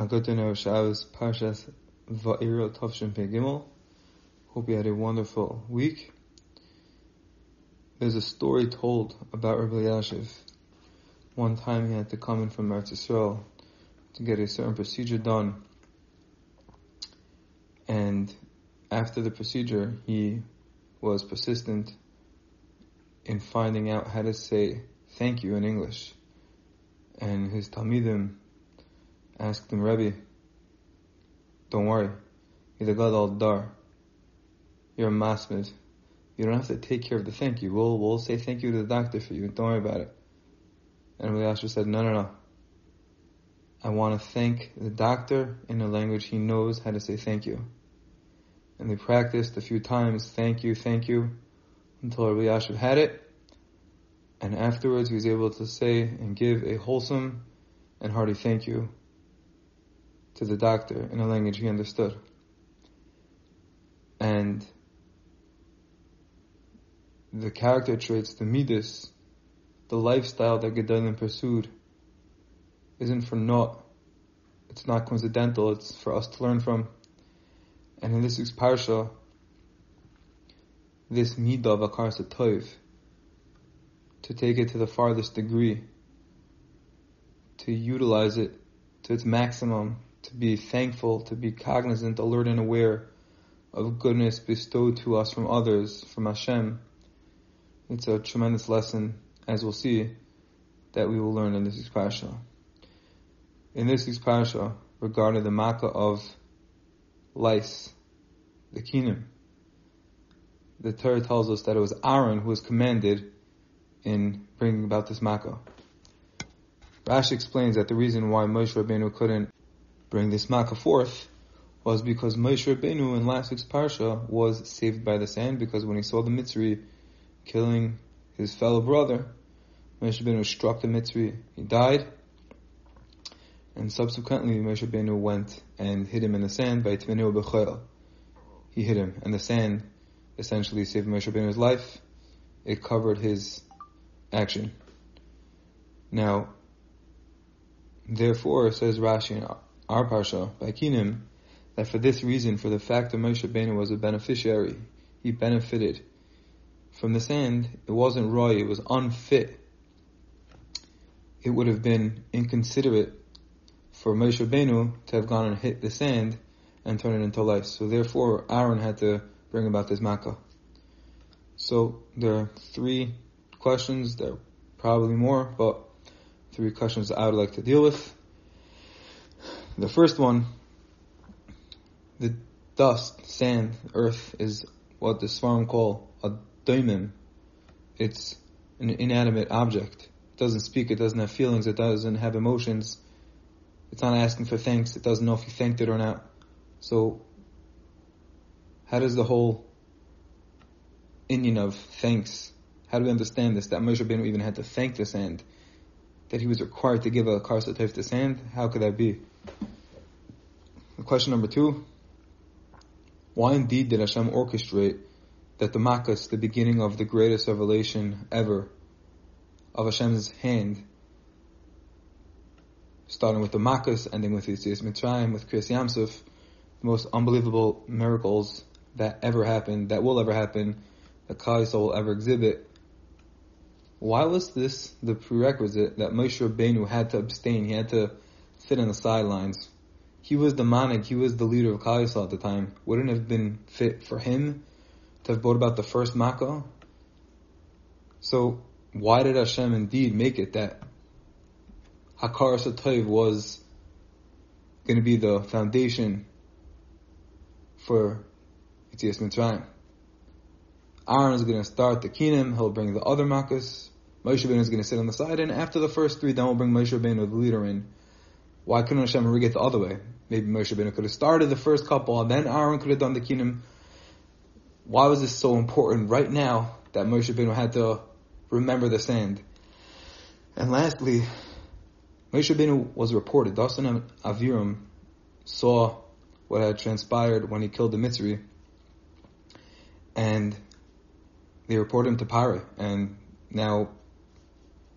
Agutino Shabbos Parshas Va'iro Tovshin Gimel. Hope you had a wonderful week. There's a story told about Rabbi Yashiv. One time he had to come in from Eretz Yisrael to get a certain procedure done. And after the procedure, he was persistent in finding out how to say thank you in English. And his Talmidim asked him, Rebbe, don't worry. He's a God dar. You're a masmid. You don't have to take care of the thank you. We'll, we'll say thank you to the doctor for you. Don't worry about it. And Rabbi said, no, no, no. I want to thank the doctor in a language he knows how to say thank you. And they practiced a few times, thank you, thank you, until Rabbi Yashiv had it. And afterwards he was able to say and give a wholesome and hearty thank you to the doctor in a language he understood. And the character traits, the midas, the lifestyle that Gedolim pursued, isn't for naught. It's not coincidental. It's for us to learn from. And in this week's parsha, this midah of akar toiv, to take it to the farthest degree, to utilize it to its maximum, to be thankful, to be cognizant, alert, and aware of goodness bestowed to us from others, from Hashem. It's a tremendous lesson, as we'll see, that we will learn in this parasha. In this parasha, regarding the makkah of lice, the kinim, the Torah tells us that it was Aaron who was commanded in bringing about this makkah. Rashi explains that the reason why Moshe Rabbeinu couldn't bring this makkah forth was because Moshe Rabbeinu in last week's parsha was saved by the sand because when he saw the Mitzri killing his fellow brother, Moshe Rabbeinu struck the Mitzri, he died, and subsequently Moshe Rabbeinu went and hid him in the sand by Tvenu Bechel. He hid him, and the sand essentially saved Moshe Rabbeinu's life. It covered his action. Now, therefore, says Rashi our parsha by Kinim that for this reason, for the fact that Moshe Rabbeinu was a beneficiary, he benefited from the sand. It wasn't roy; it was unfit. It would have been inconsiderate for Moshe Rabbeinu to have gone and hit the sand and turn it into lice. So therefore, Aaron had to bring about this makkah. So there are three questions. There are probably more, but three questions I would like to deal with. The first one, the dust, sand, earth is what the Svarim call a daimim. It's an inanimate object. It doesn't speak, it doesn't have feelings, it doesn't have emotions. It's not asking for thanks, it doesn't know if you thanked it or not. So, how does the whole inyan of thanks, how do we understand this? That Moshe Rabbeinu even had to thank the sand. That he was required to give a karsatayf to sand? How could that be? Question number two. Why indeed did Hashem orchestrate that the Makkas, the beginning of the greatest revelation ever of Hashem's hand, starting with the Makkas, ending with Yitzias Mitzrayim, with Kriyas Yamsuf, the most unbelievable miracles that ever happened, that will ever happen, that Yisrael will ever exhibit. Why was this the prerequisite that Moshe Rabbeinu had to abstain? He had to sit on the sidelines he was the manig, he was the leader of Klal at the time. Wouldn't have been fit for him to have brought about the first makkah. So why did Hashem indeed make it that Hakar Satayv was going to be the foundation for Yitzias Mitzrayim? Aaron is going to start the kinim, he'll bring the other makkahs. Moshe is going to sit on the side, and after the first three, then we'll bring Moshe the leader, in. Why couldn't Hashem rig it the other way? Maybe Moshe Rabbeinu could have started the first couple, and then Aaron could have done the kinim. Why was this so important right now that Moshe Rabbeinu had to remember the sand? And lastly, Moshe Rabbeinu was reported. Dasan Aviram saw what had transpired when he killed the Mitzri, and they reported him to Paro, and now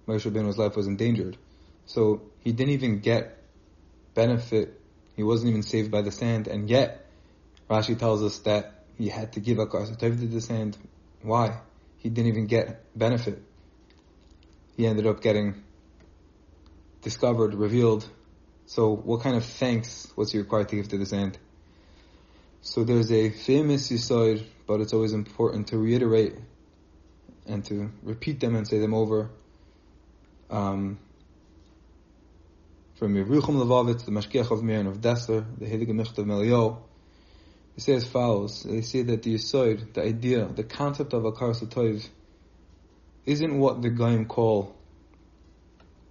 Moshe Rabbeinu's life was endangered. So he didn't even get benefit He wasn't even saved by the sand, and yet Rashi tells us that he had to give Akar Satov to the sand. Why? He didn't even get benefit. He ended up getting discovered, revealed. So what kind of thanks was he required to give to the sand? So there's a famous Yisoid, but it's always important to reiterate and to repeat them and say them over. Um, from Yerucham Levovitz, the Mashgiach of Mir of Dessler, the Michtav MeEliyahu, they say as follows. They say that the Yisoid, the idea, the concept of Akar Satoiv, isn't what the Gaim call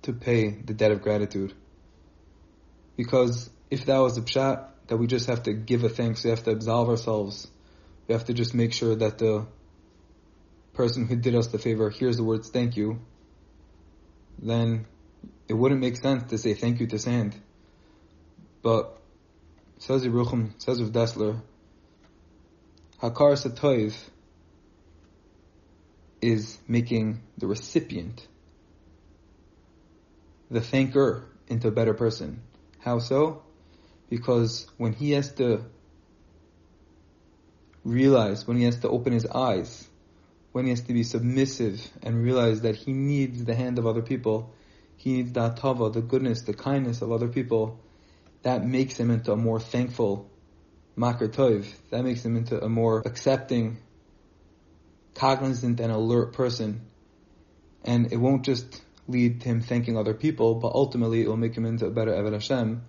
to pay the debt of gratitude. Because if that was the pshat, that we just have to give a thanks, we have to absolve ourselves, we have to just make sure that the person who did us the favor hears the words thank you, then it wouldn't make sense to say thank you to sand. But says Yerucham, says of Dessler, Hakar Satoiv is making the recipient, the thanker, into a better person. How so? Because when he has to realize, when he has to open his eyes, when he has to be submissive and realize that he needs the hand of other people, he needs the atava, the goodness, the kindness of other people, that makes him into a more thankful makar tov. That makes him into a more accepting, cognizant and alert person. And it won't just lead to him thanking other people, but ultimately it will make him into a better Eved Hashem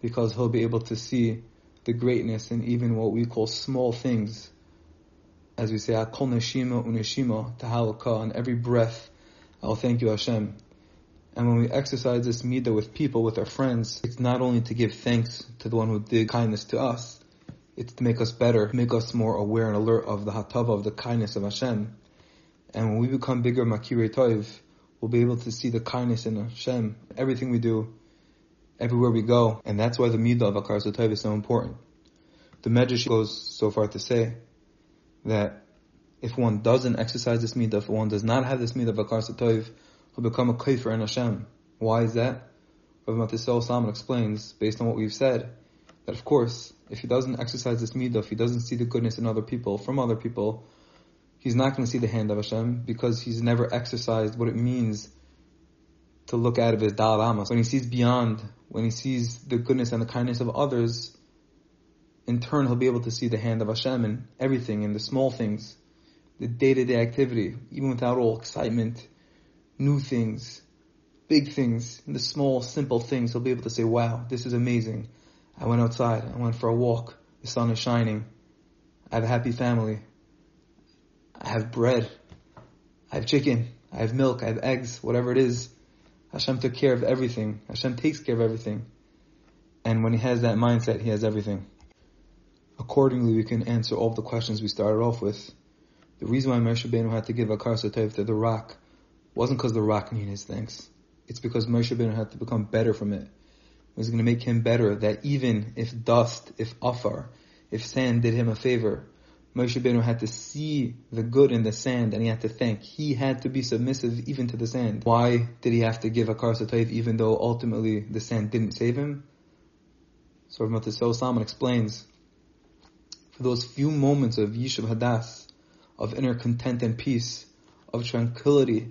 because he'll be able to see the greatness in even what we call small things. As we say, Akol Neshima Uneshima Tahalaka, on every breath, I'll thank you Hashem. And when we exercise this midah with people, with our friends, it's not only to give thanks to the one who did kindness to us, it's to make us better, make us more aware and alert of the hatava, of the kindness of Hashem. And when we become bigger makirei toiv, we'll be able to see the kindness in Hashem, everything we do, everywhere we go. And that's why the midah of Akar Toiv is so important. The Medrash goes so far to say that if one doesn't exercise this midah, if one does not have this midah of Akar Toiv, will become a kafir in Hashem. Why is that? Rav Matisel Salomon explains, based on what we've said, that of course, if he doesn't exercise this midah, if he doesn't see the goodness in other people, from other people, he's not going to see the hand of Hashem because he's never exercised what it means to look out of his dal amas. When he sees beyond, when he sees the goodness and the kindness of others, in turn he'll be able to see the hand of Hashem in everything, in the small things, the day-to-day activity, even without all excitement, new things, big things, and the small, simple things. He'll be able to say, wow, this is amazing. I went outside. I went for a walk. The sun is shining. I have a happy family. I have bread. I have chicken. I have milk. I have eggs. Whatever it is. Hashem took care of everything. Hashem takes care of everything. And when he has that mindset, he has everything. Accordingly, we can answer all the questions we started off with. The reason why Moshe Rabbeinu had to give a Satayv to the rock wasn't because the rock needed his thanks. It's because Moshe Rabbeinu had to become better from it. It was going to make him better that even if dust, if afar, if sand did him a favor, Moshe Rabbeinu had to see the good in the sand and he had to thank. He had to be submissive even to the sand. Why did he have to give a karsatayv even though ultimately the sand didn't save him? So Rav Matisel Salomon explains, for those few moments of Yishuv Hadas, of inner content and peace, of tranquility,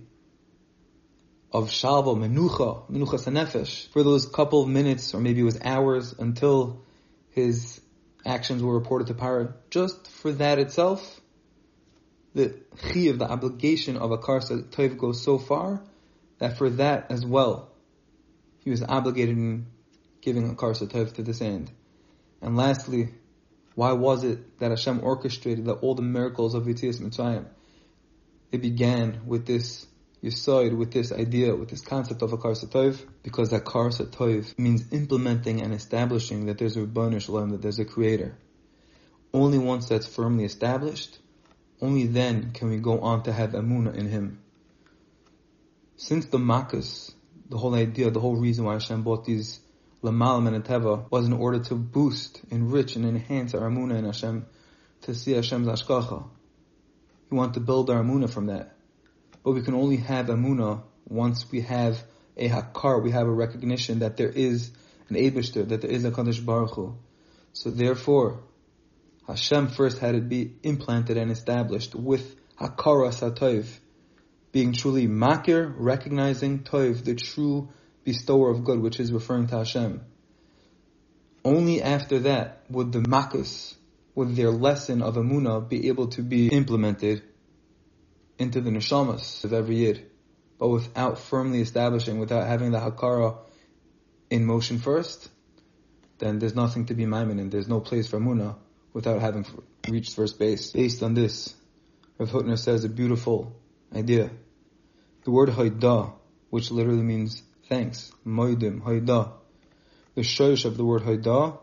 of shalva, menucha, menucha sanefesh, for those couple of minutes or maybe it was hours until his actions were reported to Paro, just for that itself, the chiv, the obligation of a karsa toiv goes so far that for that as well, he was obligated in giving a karsa toiv to this end. And lastly, why was it that Hashem orchestrated that all the miracles of Yitzias Mitzrayim? It began with this Yisoid with this idea, with this concept of a Karsatov, because that Karsatov means implementing and establishing that there's a Ribbon Shalom, that there's a Creator. Only once that's firmly established, only then can we go on to have Amuna in Him. Since the Makkahs, the whole idea, the whole reason why Hashem bought these Lamalam and Teva was in order to boost, enrich, and enhance our Amuna in Hashem, to see Hashem's Ashkacha. We want to build our Amuna from that. But we can only have Amuna once we have a Hakar, we have a recognition that there is an Eibishter, that there is a Kadosh Baruch Hu. So therefore, Hashem first had to be implanted and established with Hakara Satov, being truly Makir, recognizing Tov, the true bestower of good, which is referring to Hashem. Only after that would the Makus, would their lesson of Amunah be able to be implemented into the neshamas of every yid, but without firmly establishing, without having the Hakara in motion first, then there's nothing to be maimin and there's no place for muna without having reached first base. Based on this, Rav Hutner says a beautiful idea. The word Haida, which literally means thanks, Moidim, Haida. The shoyish of the word Haida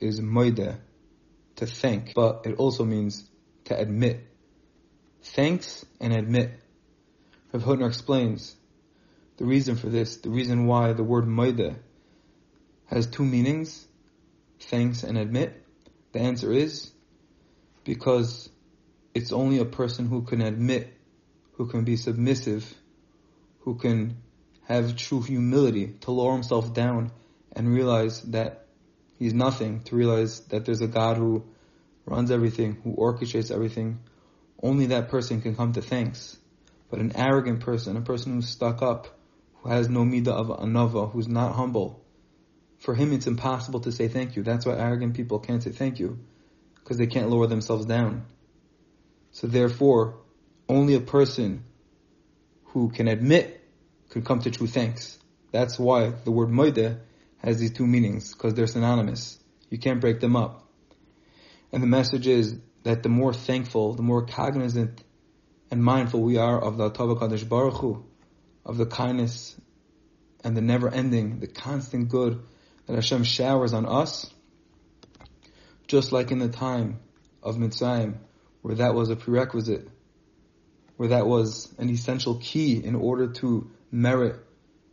is Moide, to thank, but it also means to admit. Thanks and admit. Rav Hutner explains the reason for this, the reason why the word Moide has two meanings, thanks and admit, the answer is because it's only a person who can admit, who can be submissive, who can have true humility to lower himself down and realize that he's nothing, to realize that there's a God who runs everything, who orchestrates everything. Only that person can come to thanks. But an arrogant person, a person who's stuck up, who has no midah of anava, who's not humble, for him it's impossible to say thank you. That's why arrogant people can't say thank you, because they can't lower themselves down. So therefore, only a person who can admit can come to true thanks. That's why the word moide has these two meanings, because they're synonymous. You can't break them up. And the message is that the more thankful, the more cognizant and mindful we are of the Tava Kadosh Baruch Hu, of the kindness and the never ending, the constant good that Hashem showers on us, just like in the time of Mitzrayim, where that was a prerequisite, where that was an essential key in order to merit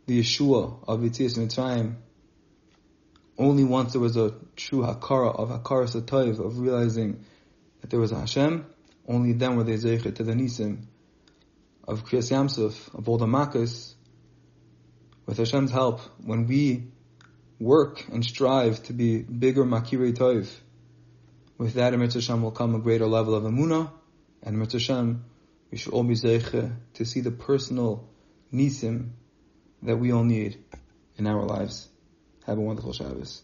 the Yeshua of Yitzias Mitzrayim. Only once there was a true Hakara of Hakara Satayv, of realizing that there was a Hashem, only then were they Zeichet to the Nisim of Kriyas Yamsuf, of all the Makkahs, with Hashem's help, when we work and strive to be bigger Makirei Toiv, with that, in Hashem will come a greater level of Amunah, and in Hashem, we should all be Zeiche to see the personal Nisim that we all need in our lives. Have a wonderful Shabbos.